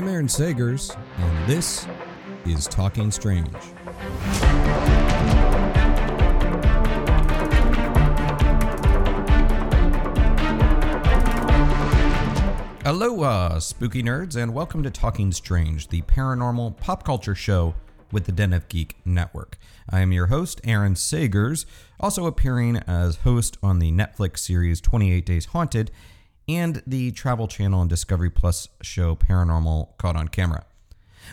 I'm Aaron Sagers, and this is Talking Strange. Aloha, spooky nerds, and welcome to Talking Strange, the paranormal pop culture show with the Den of Geek Network. I am your host, Aaron Sagers, also appearing as host on the Netflix series 28 Days Haunted and the Travel Channel and Discovery Plus show Paranormal Caught on Camera.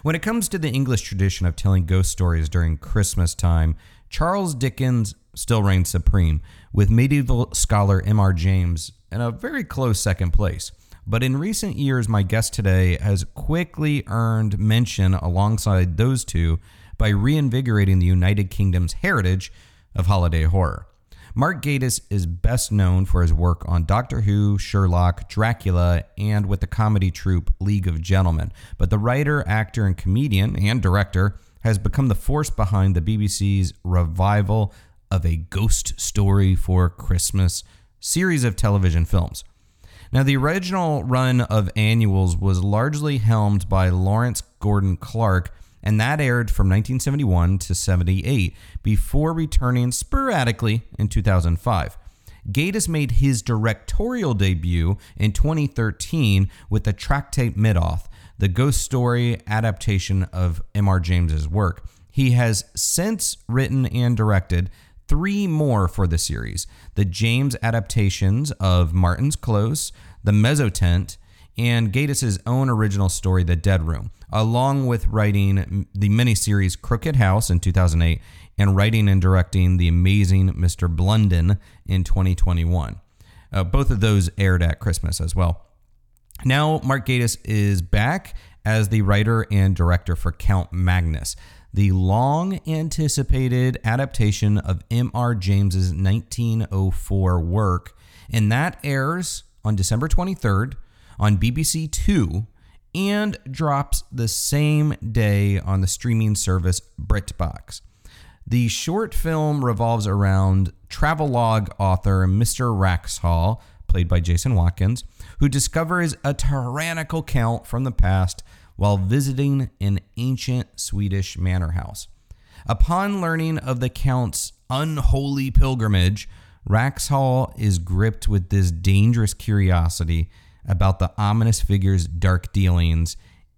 When it comes to the English tradition of telling ghost stories during Christmas time, Charles Dickens still reigns supreme, with medieval scholar M.R. James in a very close second place. But in recent years, my guest today has quickly earned mention alongside those two by reinvigorating the United Kingdom's heritage of holiday horror. Mark Gatiss is best known for his work on Doctor Who, Sherlock, Dracula, and with the comedy troupe League of Gentlemen. But the writer, actor, and comedian and director has become the force behind the BBC's revival of a ghost story for Christmas series of television films. Now, the original run of annuals was largely helmed by Lawrence Gordon Clark and that aired from 1971 to 78 before returning sporadically in 2005. Gatiss made his directorial debut in 2013 with the Tractate Middoth, the ghost story adaptation of M.R. James's work. He has since written and directed three more for the series the James adaptations of Martin's Close, The Mezzotint, and Gatiss's own original story, The Dead Room along with writing the miniseries Crooked House in 2008 and writing and directing The Amazing Mr. Blunden in 2021. Uh, both of those aired at Christmas as well. Now, Mark Gatiss is back as the writer and director for Count Magnus, the long anticipated adaptation of M.R. James's 1904 work, and that airs on December 23rd on BBC Two and drops the same day on the streaming service BritBox. The short film revolves around travelogue author Mr. Wraxall, played by Jason Watkins, who discovers a tyrannical count from the past while visiting an ancient Swedish manor house. Upon learning of the count's unholy pilgrimage, Wraxall is gripped with this dangerous curiosity about the ominous figure's dark dealings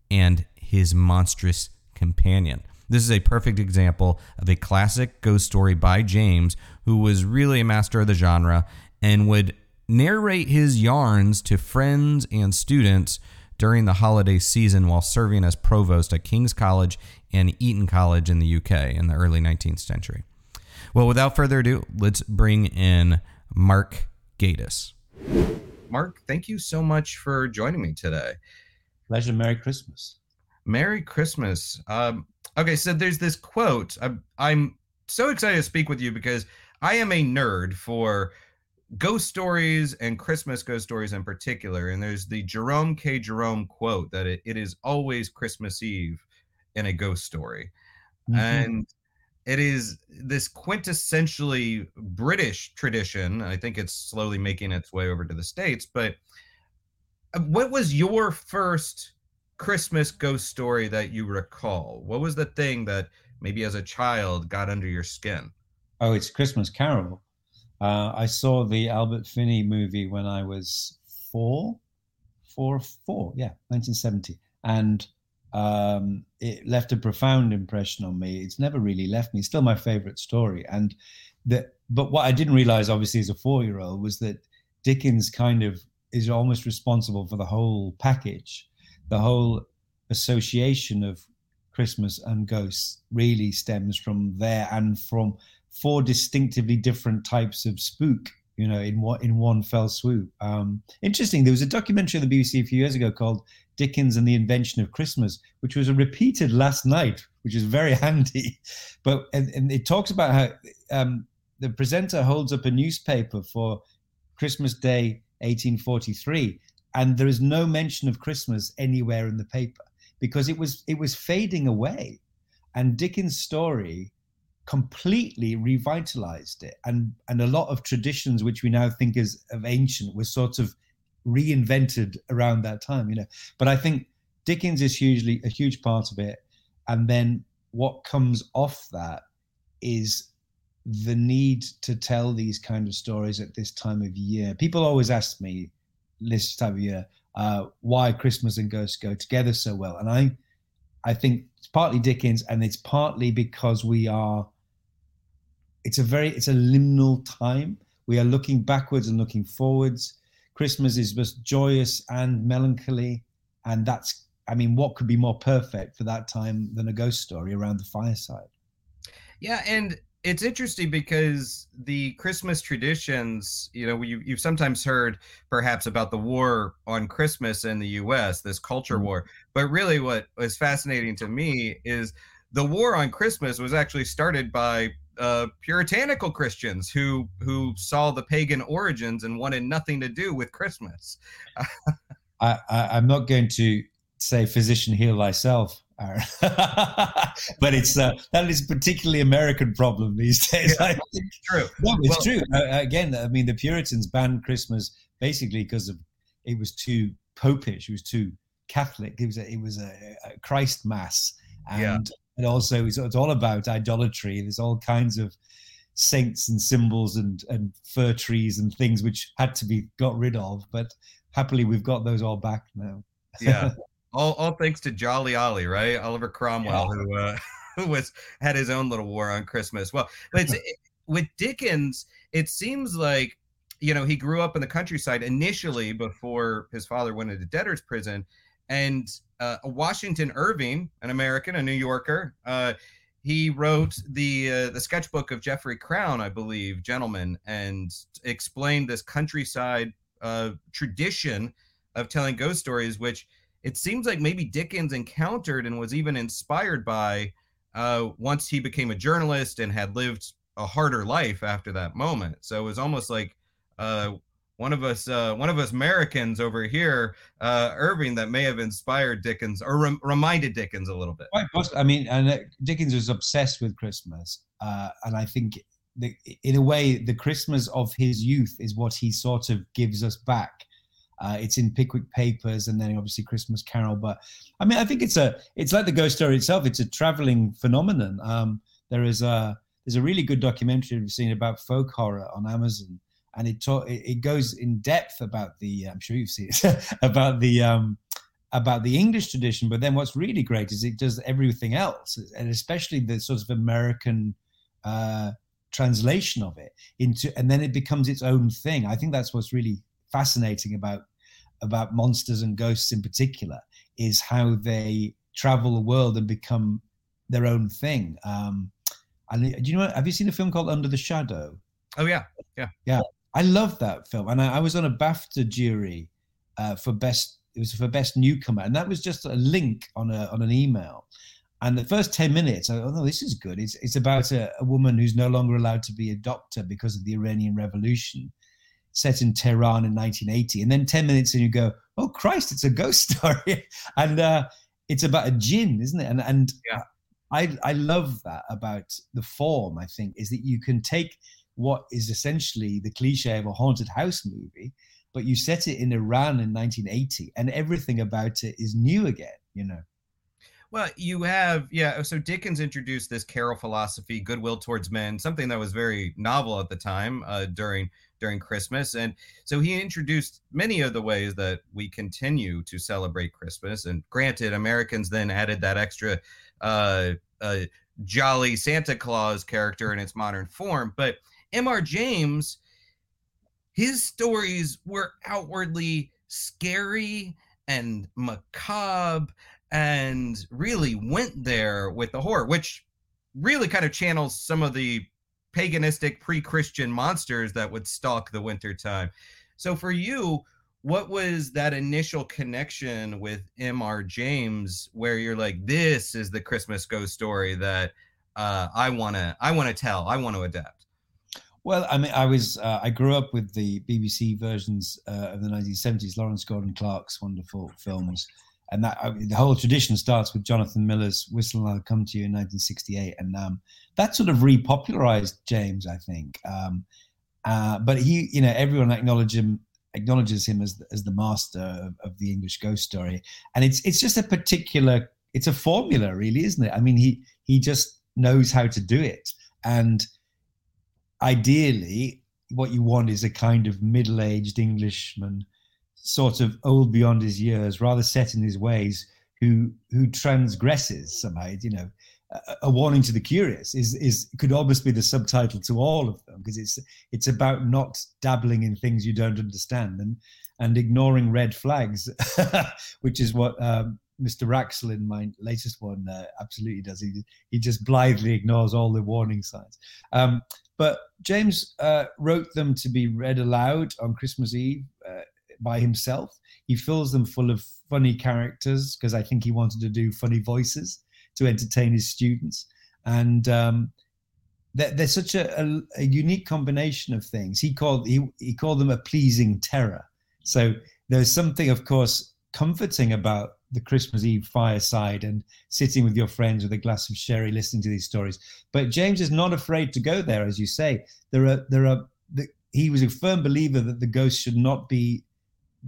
and his monstrous companion. This is a perfect example of a classic ghost story by James, who was really a master of the genre and would narrate his yarns to friends and students during the holiday season while serving as provost at King's College and Eton College in the UK in the early 19th century. Well, without further ado, let's bring in Mark Gatiss. Mark, thank you so much for joining me today. Pleasure. Merry Christmas. Merry Christmas. Um, okay, so there's this quote. I'm, I'm so excited to speak with you because I am a nerd for ghost stories and Christmas ghost stories in particular. And there's the Jerome K. Jerome quote that it, it is always Christmas Eve in a ghost story. Mm-hmm. And it is this quintessentially British tradition. I think it's slowly making its way over to the States. But uh, what was your first Christmas ghost story that you recall? What was the thing that maybe as a child got under your skin? Oh, it's Christmas Carol. Uh, I saw the Albert Finney movie when I was four, four, four, yeah, 1970. And um, it left a profound impression on me. It's never really left me. It's still my favorite story. And that, but what I didn't realize, obviously, as a four-year-old, was that Dickens kind of is almost responsible for the whole package. The whole association of Christmas and ghosts really stems from there and from four distinctively different types of spook you know, in what in one fell swoop. Um, interesting. There was a documentary on the BBC a few years ago called Dickens and the Invention of Christmas, which was repeated last night, which is very handy. But and, and it talks about how um, the presenter holds up a newspaper for Christmas Day 1843, and there is no mention of Christmas anywhere in the paper because it was it was fading away, and Dickens' story completely revitalized it and and a lot of traditions which we now think is of ancient were sort of reinvented around that time you know but i think dickens is hugely a huge part of it and then what comes off that is the need to tell these kind of stories at this time of year people always ask me this time of year uh, why christmas and ghosts go together so well and i i think it's partly dickens and it's partly because we are it's a very it's a liminal time. We are looking backwards and looking forwards. Christmas is both joyous and melancholy, and that's I mean, what could be more perfect for that time than a ghost story around the fireside? Yeah, and it's interesting because the Christmas traditions, you know, you, you've sometimes heard perhaps about the war on Christmas in the US, this culture mm-hmm. war. But really, what is fascinating to me is the war on Christmas was actually started by uh, puritanical Christians who who saw the pagan origins and wanted nothing to do with Christmas. I, I, am not going to say "physician heal thyself," Aaron, but it's uh, that is a particularly American problem these days. Yeah, it's true. No, it's well, true. Uh, again, I mean, the Puritans banned Christmas basically because of it was too popish. It was too Catholic. It was a, it was a, a Christ mass, and yeah and also it's, it's all about idolatry. There's all kinds of saints and symbols and, and fir trees and things which had to be got rid of. But happily, we've got those all back now. yeah, all, all thanks to Jolly Ollie, right? Oliver Cromwell, yeah. who uh, who was had his own little war on Christmas. Well, but it's, it, with Dickens, it seems like you know he grew up in the countryside initially before his father went into debtor's prison, and uh, Washington Irving, an American, a New Yorker, uh, he wrote the uh, the sketchbook of Geoffrey Crayon, I believe, gentleman, and explained this countryside uh, tradition of telling ghost stories, which it seems like maybe Dickens encountered and was even inspired by uh, once he became a journalist and had lived a harder life after that moment. So it was almost like uh, one of us uh, one of us Americans over here, uh, Irving, that may have inspired Dickens or rem- reminded Dickens a little bit. I mean, and uh, Dickens was obsessed with Christmas, uh, and I think the, in a way, the Christmas of his youth is what he sort of gives us back. Uh, it's in Pickwick Papers, and then obviously Christmas Carol. But I mean, I think it's a it's like the ghost story itself. It's a traveling phenomenon. Um, there is a there's a really good documentary we've seen about folk horror on Amazon and it ta- it goes in depth about the I'm sure you've seen it about the um, about the English tradition. But then what's really great is it does everything else, and especially the sort of American uh, translation of it into, and then it becomes its own thing. I think that's what's really fascinating about about monsters and ghosts in particular is how they travel the world and become their own thing. Um, and do you know? Have you seen a film called Under the Shadow? Oh yeah, yeah, yeah. I love that film, and I, I was on a BAFTA jury uh, for best. It was for best newcomer, and that was just a link on a on an email. And the first ten minutes, I thought, "Oh, this is good." It's it's about a, a woman who's no longer allowed to be a doctor because of the Iranian Revolution, set in Tehran in 1980. And then ten minutes, and you go, "Oh Christ, it's a ghost story," and uh, it's about a jinn, isn't it? And and yeah. I I love that about the form. I think is that you can take what is essentially the cliche of a haunted house movie, but you set it in Iran in 1980 and everything about it is new again, you know. Well, you have, yeah. So Dickens introduced this carol philosophy, goodwill towards men, something that was very novel at the time uh, during during Christmas, and so he introduced many of the ways that we continue to celebrate Christmas. And granted, Americans then added that extra uh, uh, jolly Santa Claus character in its modern form, but M.R. James, his stories were outwardly scary and macabre and really went there with the horror, which really kind of channels some of the paganistic pre-Christian monsters that would stalk the wintertime. So for you, what was that initial connection with M.R. James where you're like, this is the Christmas ghost story that uh, I wanna I wanna tell, I want to adapt? Well, I mean, I was uh, I grew up with the BBC versions uh, of the 1970s, Lawrence Gordon Clark's wonderful films, and that I mean, the whole tradition starts with Jonathan Miller's "Whistle and I'll Come to You" in 1968, and um, that sort of repopularized James, I think. Um, uh, but he, you know, everyone acknowledges him acknowledges him as as the master of, of, the English ghost story, and it's it's just a particular, it's a formula, really, isn't it? I mean, he he just knows how to do it, and ideally, what you want is a kind of middle-aged Englishman, sort of old beyond his years, rather set in his ways, who who transgresses somehow. You know, a warning to the curious is is could almost be the subtitle to all of them because it's it's about not dabbling in things you don't understand and and ignoring red flags, which is what um, Mr. Wraxall in my latest one uh, absolutely does. He he just blithely ignores all the warning signs. Um, but James uh, wrote them to be read aloud on Christmas Eve uh, by himself. He fills them full of funny characters because I think he wanted to do funny voices to entertain his students. And um, they're, they're, such a, a, a, unique combination of things. He called he, he called them a pleasing terror. So there's something, of course, comforting about the Christmas Eve fireside and sitting with your friends with a glass of sherry, listening to these stories. But James is not afraid to go there, as you say. There are there are the, he was a firm believer that the ghost should not be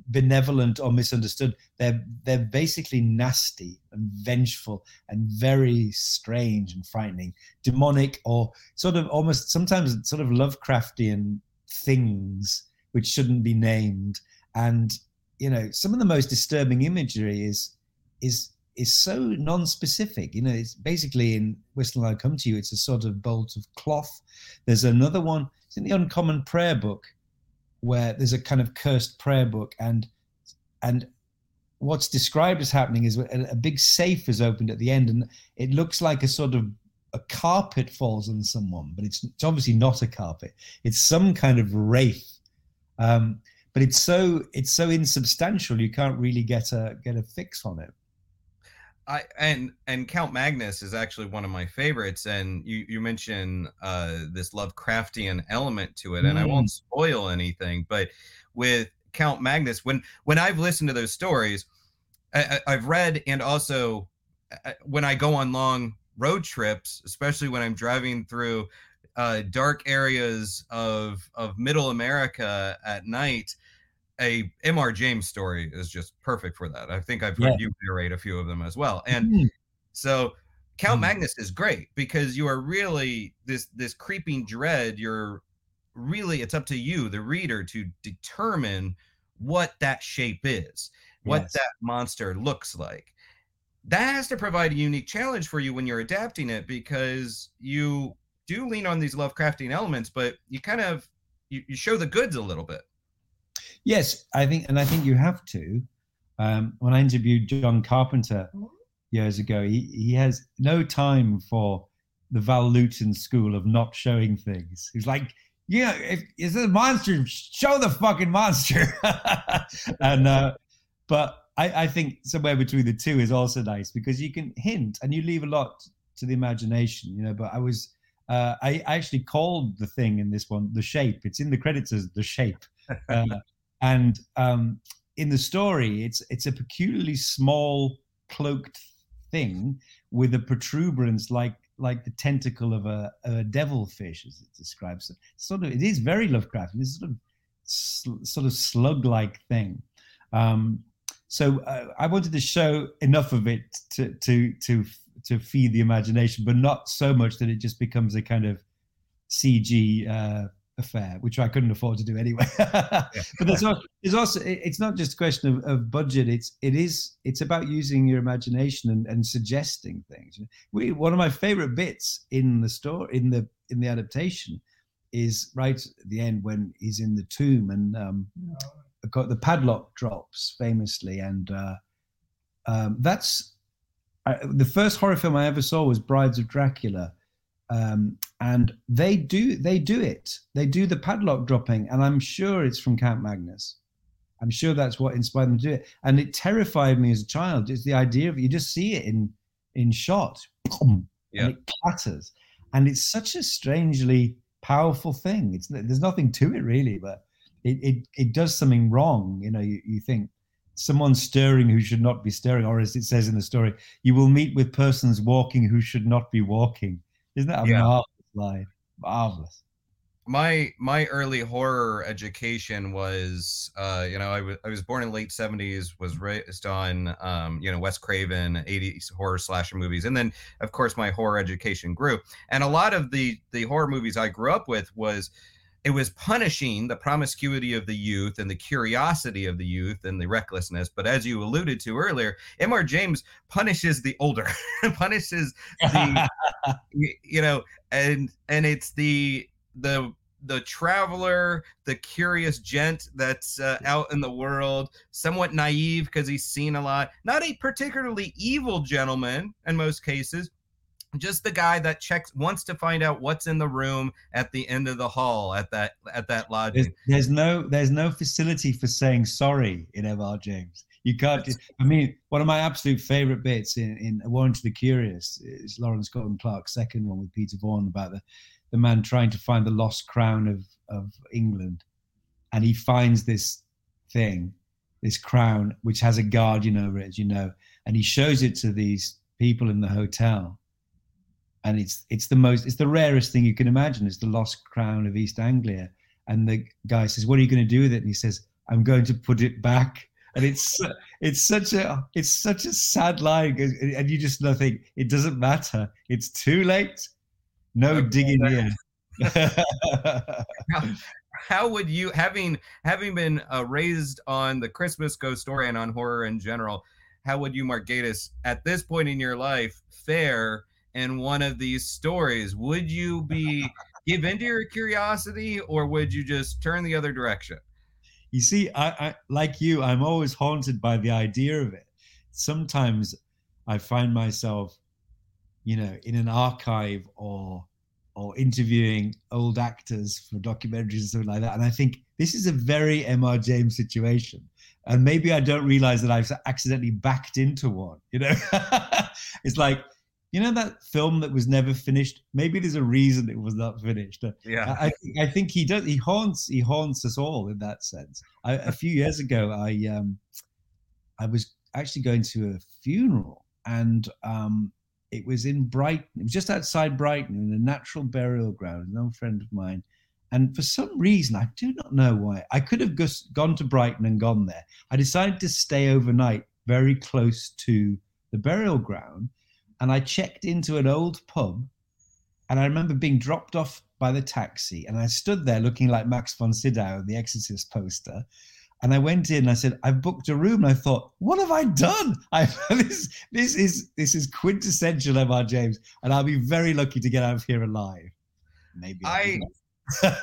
benevolent or misunderstood. They're they're basically nasty and vengeful and very strange and frightening, demonic or sort of almost sometimes sort of Lovecraftian things which shouldn't be named. And you know, some of the most disturbing imagery is is is so non-specific. You know, it's basically in Whistle I Come to You. It's a sort of bolt of cloth. There's another one. It's in the Uncommon Prayer Book where there's a kind of cursed prayer book and and what's described as happening is a, a, big safe is opened at the end and it looks like a sort of a carpet falls on someone but it's, it's obviously not a carpet it's some kind of wraith um, but it's so it's so insubstantial you can't really get a get a fix on it I and and Count Magnus is actually one of my favorites, and you you mentioned uh, this Lovecraftian element to it, and I won't mm. spoil anything, but with Count Magnus, when when I've listened to those stories, I, have read and also uh, when I go on long road trips, especially when I'm driving through uh, dark areas of of Middle America at night, a Mr. James story is just perfect for that. I think I've heard yeah. you narrate a few of them as well. And mm. so Count mm. Magnus is great because you are really this this creeping dread. You're really it's up to you, the reader, to determine what that shape is, what yes. that monster looks like. That has to provide a unique challenge for you when you're adapting it because you do lean on these Lovecraftian elements, but you kind of you, you show the goods a little bit. Yes, I think, and I think you have to. Um, when I interviewed John Carpenter years ago, he, he has no time for the Val Lewton school of not showing things. He's like, yeah, if it's a monster, show the fucking monster. and uh, but I, I think somewhere between the two is also nice because you can hint and you leave a lot to the imagination, you know. But I was uh, I actually called the thing in this one the shape. It's in the credits as the shape. Uh, and um, in the story, it's it's a peculiarly small cloaked thing with a protuberance like like the tentacle of a, a devilfish, as it describes it. Sort of, it is very Lovecraftian. It's sort of sort of slug-like thing. Um, so uh, I wanted to show enough of it to to to to feed the imagination, but not so much that it just becomes a kind of CG uh, affair, which I couldn't afford to do anyway. but there's also, there's also, it's not just a question of, of, budget. It's it is it's about using your imagination and, and suggesting things. We, one of my favorite bits in the story in the in the adaptation is right at the end when he's in the tomb and um, got the padlock drops famously, and uh, um, that's I, the first horror film I ever saw was Brides of Dracula um, and they do they do it. They do the padlock dropping, and I'm sure it's from Count Magnus. I'm sure that's what inspired them to do it. And it terrified me as a child. It's the idea of you just see it in in shot, boom, yeah. and it clatters, and it's such a strangely powerful thing. It's there's nothing to it really, but it it, it does something wrong. You know, you, you think someone stirring who should not be stirring, or as it says in the story, you will meet with persons walking who should not be walking. Isn't that a yeah. marvelous line? Marvelous my my early horror education was uh you know I was I was born in late 70s was raised on um you know Wes Craven 80s horror slasher movies and then of course my horror education grew and a lot of the the horror movies I grew up with was it was punishing the promiscuity of the youth and the curiosity of the youth and the recklessness but as you alluded to earlier mr james punishes the older punishes the you know and and it's the the the traveler, the curious gent that's uh, out in the world, somewhat naive because he's seen a lot. Not a particularly evil gentleman in most cases, just the guy that checks wants to find out what's in the room at the end of the hall at that at that lodging. There's, there's no there's no facility for saying sorry in M.R. James. You can't. I mean, one of my absolute favorite bits in in Warning to the Curious is Lawrence Gordon Clark's second one with Peter Vaughan about the the man trying to find the lost crown of, of England. And he finds this thing, this crown, which has a guardian over it, as you know, and he shows it to these people in the hotel. And it's it's the most it's the rarest thing you can imagine. It's the lost crown of East Anglia. And the guy says, What are you going to do with it? And he says, I'm going to put it back. And it's it's such a it's such a sad line, and you just think it doesn't matter. It's too late no okay. digging in. how, how, would you, having having been uh, raised on the Christmas ghost story and on horror in general, how would you, Mark Gatiss, at this point in your life, fare in one of these stories? Would you be give into your curiosity, or would you just turn the other direction? You see, I, I like you. I'm always haunted by the idea of it. Sometimes I find myself you know, in an archive or or interviewing old actors for documentaries and something like that. And I think this is a very MR James situation. And maybe I don't realize that I've accidentally backed into one. You know, it's like, you know, that film that was never finished. Maybe there's a reason it was not finished. Yeah, I, I think he does. He haunts. He haunts us all in that sense. I, a few years ago, I um, I was actually going to a funeral, and um, it was in Brighton. It was just outside Brighton in a natural burial ground, an old friend of mine. And for some reason, I do not know why, I could have just gone to Brighton and gone there. I decided to stay overnight very close to the burial ground. And I checked into an old pub. And I remember being dropped off by the taxi. And I stood there looking like Max von Sydow, the Exorcist poster. And I went in. I said, "I've booked a room." And I thought, "What have I done? I, this this is this is quintessential Mr. James, and I'll be very lucky to get out of here alive." Maybe I.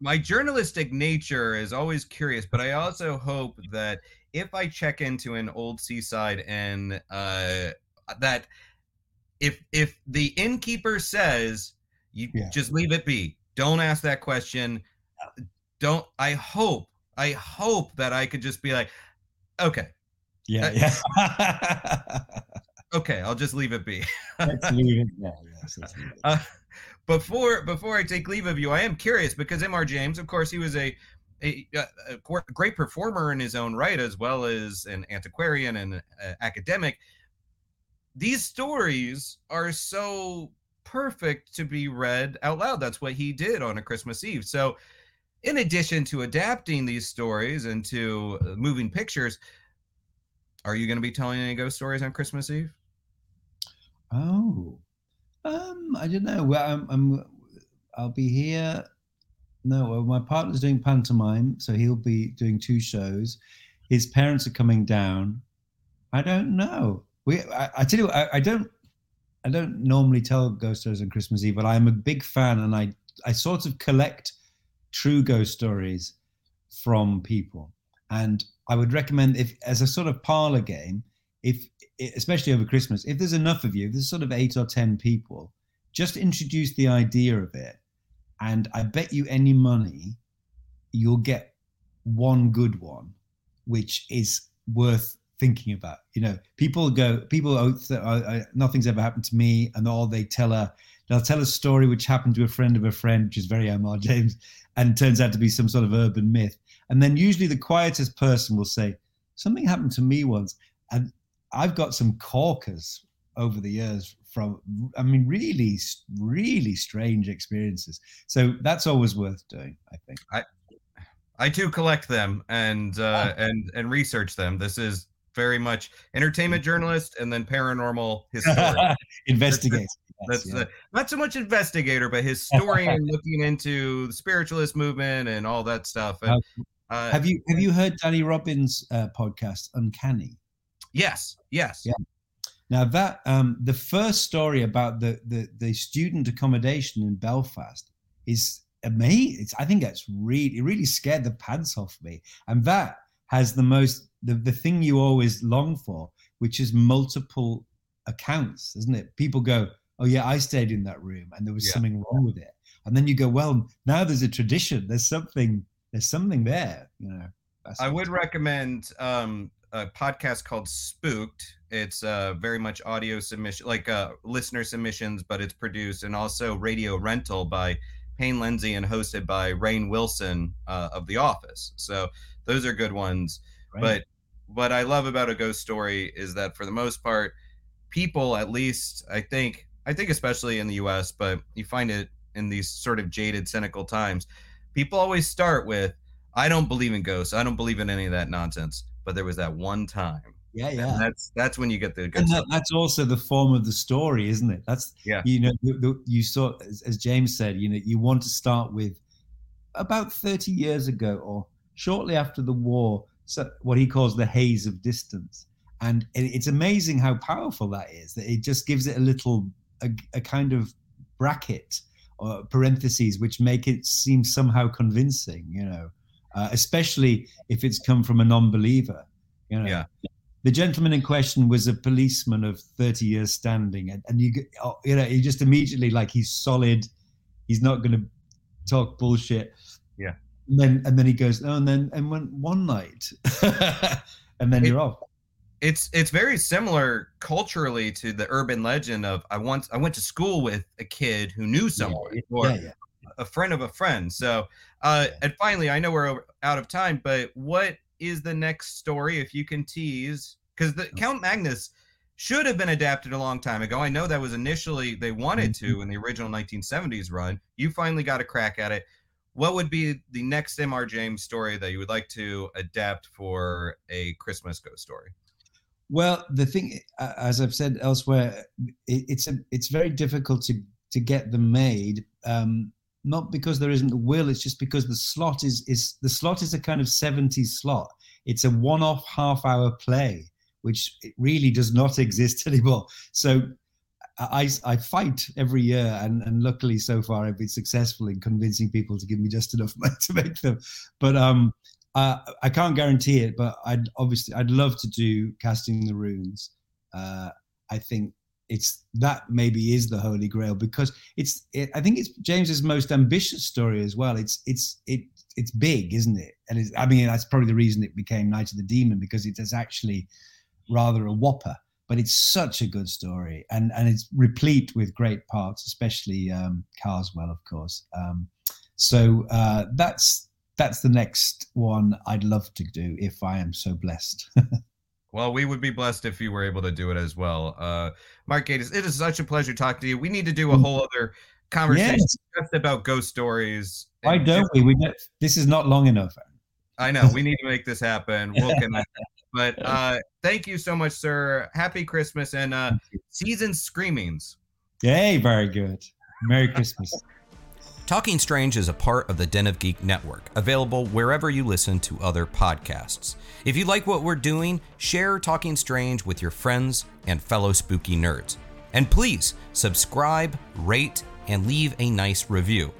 my journalistic nature is always curious, but I also hope that if I check into an old seaside and uh, that if if the innkeeper says you yeah. just leave it be, don't ask that question. Don't. I hope I hope that I could just be like, okay. Yeah, yeah. okay, I'll just leave it be. let's leave it. Yeah, yes, let's leave it. Uh, before before I take leave of you, I am curious because Mr. James, of course, he was a, a, a great performer in his own right, as well as an antiquarian and uh, academic. These stories are so perfect to be read out loud. That's what he did on a Christmas Eve. So in addition to adapting these stories into uh, moving pictures, are you going to be telling any ghost stories on Christmas Eve? Oh, um, I don't know. Well, I'm, I'm I'll be here. No, well, my partner's doing pantomime, so he'll be doing two shows. His parents are coming down. I don't know. We, I, I tell you, I, I don't, I don't normally tell ghost stories on Christmas Eve, but I'm a big fan, and I, I sort of collect true ghost stories from people. And I would recommend if as a sort of parlor game, if especially over Christmas, if there's enough of you, there's sort of eight or ten people, just introduce the idea of it, and I bet you any money you'll get one good one, which is worth thinking about. You know, people go, people oh, oh, nothing's ever happened to me, and all they tell a they'll tell a story which happened to a friend of a friend, which is very M.R. James, and turns out to be some sort of urban myth. And then usually the quietest person will say, something happened to me once, and I've got some corkers over the years from i mean really really strange experiences so that's always worth doing i think i i too collect them and uh oh. and and research them this is very much entertainment journalist and then paranormal historian. Investigate that's, yeah. not so much investigator but historian looking into the spiritualist movement and all that stuff and, uh, have you have you heard danny robbins uh, podcast uncanny? Yes yes. Yeah. Now that um, the first story about the, the the student accommodation in Belfast is amazing. It's, I think that's really it really scared the pants off me, and that has the most the, the thing you always long for, which is multiple accounts, isn't it? People go, "Oh yeah, I stayed in that room, and there was yeah. something wrong with it," and then you go, "Well, now there's a tradition. There's something. There's something there." You know. I would recommend um, a podcast called Spooked. It's uh, very much audio submission, like uh, listener submissions, but it's produced and also radio rental by Payne Lindsey and hosted by Rainn Wilson uh, of The Office. So those are good ones. Right. But what I love about a ghost story is that for the most part, people, at least I think, I think especially in the U.S., but you find it in these sort of jaded, cynical times. People always start with, "I don't believe in ghosts. I don't believe in any of that nonsense." but there was that one time. Yeah, yeah. And that's that's when you get the good. And that, that's also the form of the story, isn't it? That's yeah. You know, you, you saw as, as James said, you know, you want to start with about thirty years ago or shortly after the war, so what he calls the haze of distance, and it's amazing how powerful that is. That it just gives it a little a, a kind of bracket or parentheses which make it seem somehow convincing. You know uh, especially if it's come from a non-believer. You know, yeah. The gentleman in question was a policeman of 30 years standing, and, and you oh, you know he just immediately like he's solid, he's not going to talk bullshit. And then and then he goes, oh, and then and when one night, and then it, you're off. It's it's very similar culturally to the urban legend of I once I went to school with a kid who knew someone, yeah, or yeah, yeah a friend of a friend. So, uh, and finally, I know we're out of time, but what is the next story if you can tease? Because the Count Magnus should have been adapted a long time ago. I know that was initially they wanted to mm-hmm. in the original 1970s run. You finally got a crack at it. What would be the next Mr. James story that you would like to adapt for a Christmas ghost story? Well, the thing, as I've said elsewhere, it's a, it's very difficult to to get them made. Um, not because there isn't the will it's just because the slot is is the slot is a kind of 70s slot it's a one-off half hour play which really does not exist anymore so I, I fight every year and, and luckily so far I've been successful in convincing people to give me just enough money to make them. But um uh, I can't guarantee it but I'd obviously I'd love to do casting the runes. Uh, I think it's that maybe is the holy grail because it's it, i think it's james's most ambitious story as well. It's it's it it's big isn't it? And i mean that's probably the reason it became night of the demon because it is actually rather a whopper but it's such a good story and and it's replete with great parts especially um Karswell of course um so uh that's that's the next one i'd love to do if i am so blessed Well, we would be blessed if you were able to do it as well. Uh, Mark Gatiss, it is such a pleasure talking to you. We need to do a mm. whole other conversation yes. just about ghost stories. Why don't we? We this is not long enough. I know we need to make this happen. We'll connect. But uh, thank you so much, sir. Happy Christmas and uh, season screamings. Yay! Very good. Merry Christmas. Talking Strange is a part of the Den of Geek network, available wherever you listen to other podcasts. If you like what we're doing, share Talking Strange with your friends and fellow spooky nerds. And please subscribe, rate, and leave a nice review.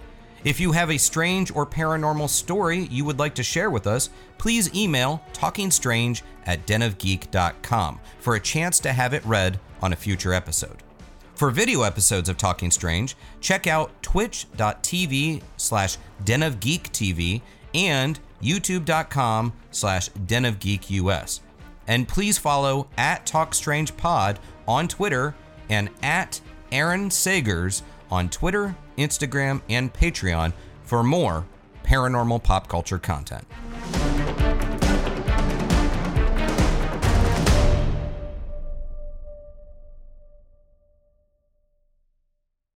If you have a strange or paranormal story you would like to share with us, please email talkingstrange at denofgeek.com for a chance to have it read on a future episode. For video episodes of Talking Strange, check out twitch.tv slash den of geek TV and youtube.com slash den of geek US. And please follow at Talk Strange Pod on Twitter and at Aaron Sagers on Twitter, Instagram, and Patreon for more paranormal pop culture content.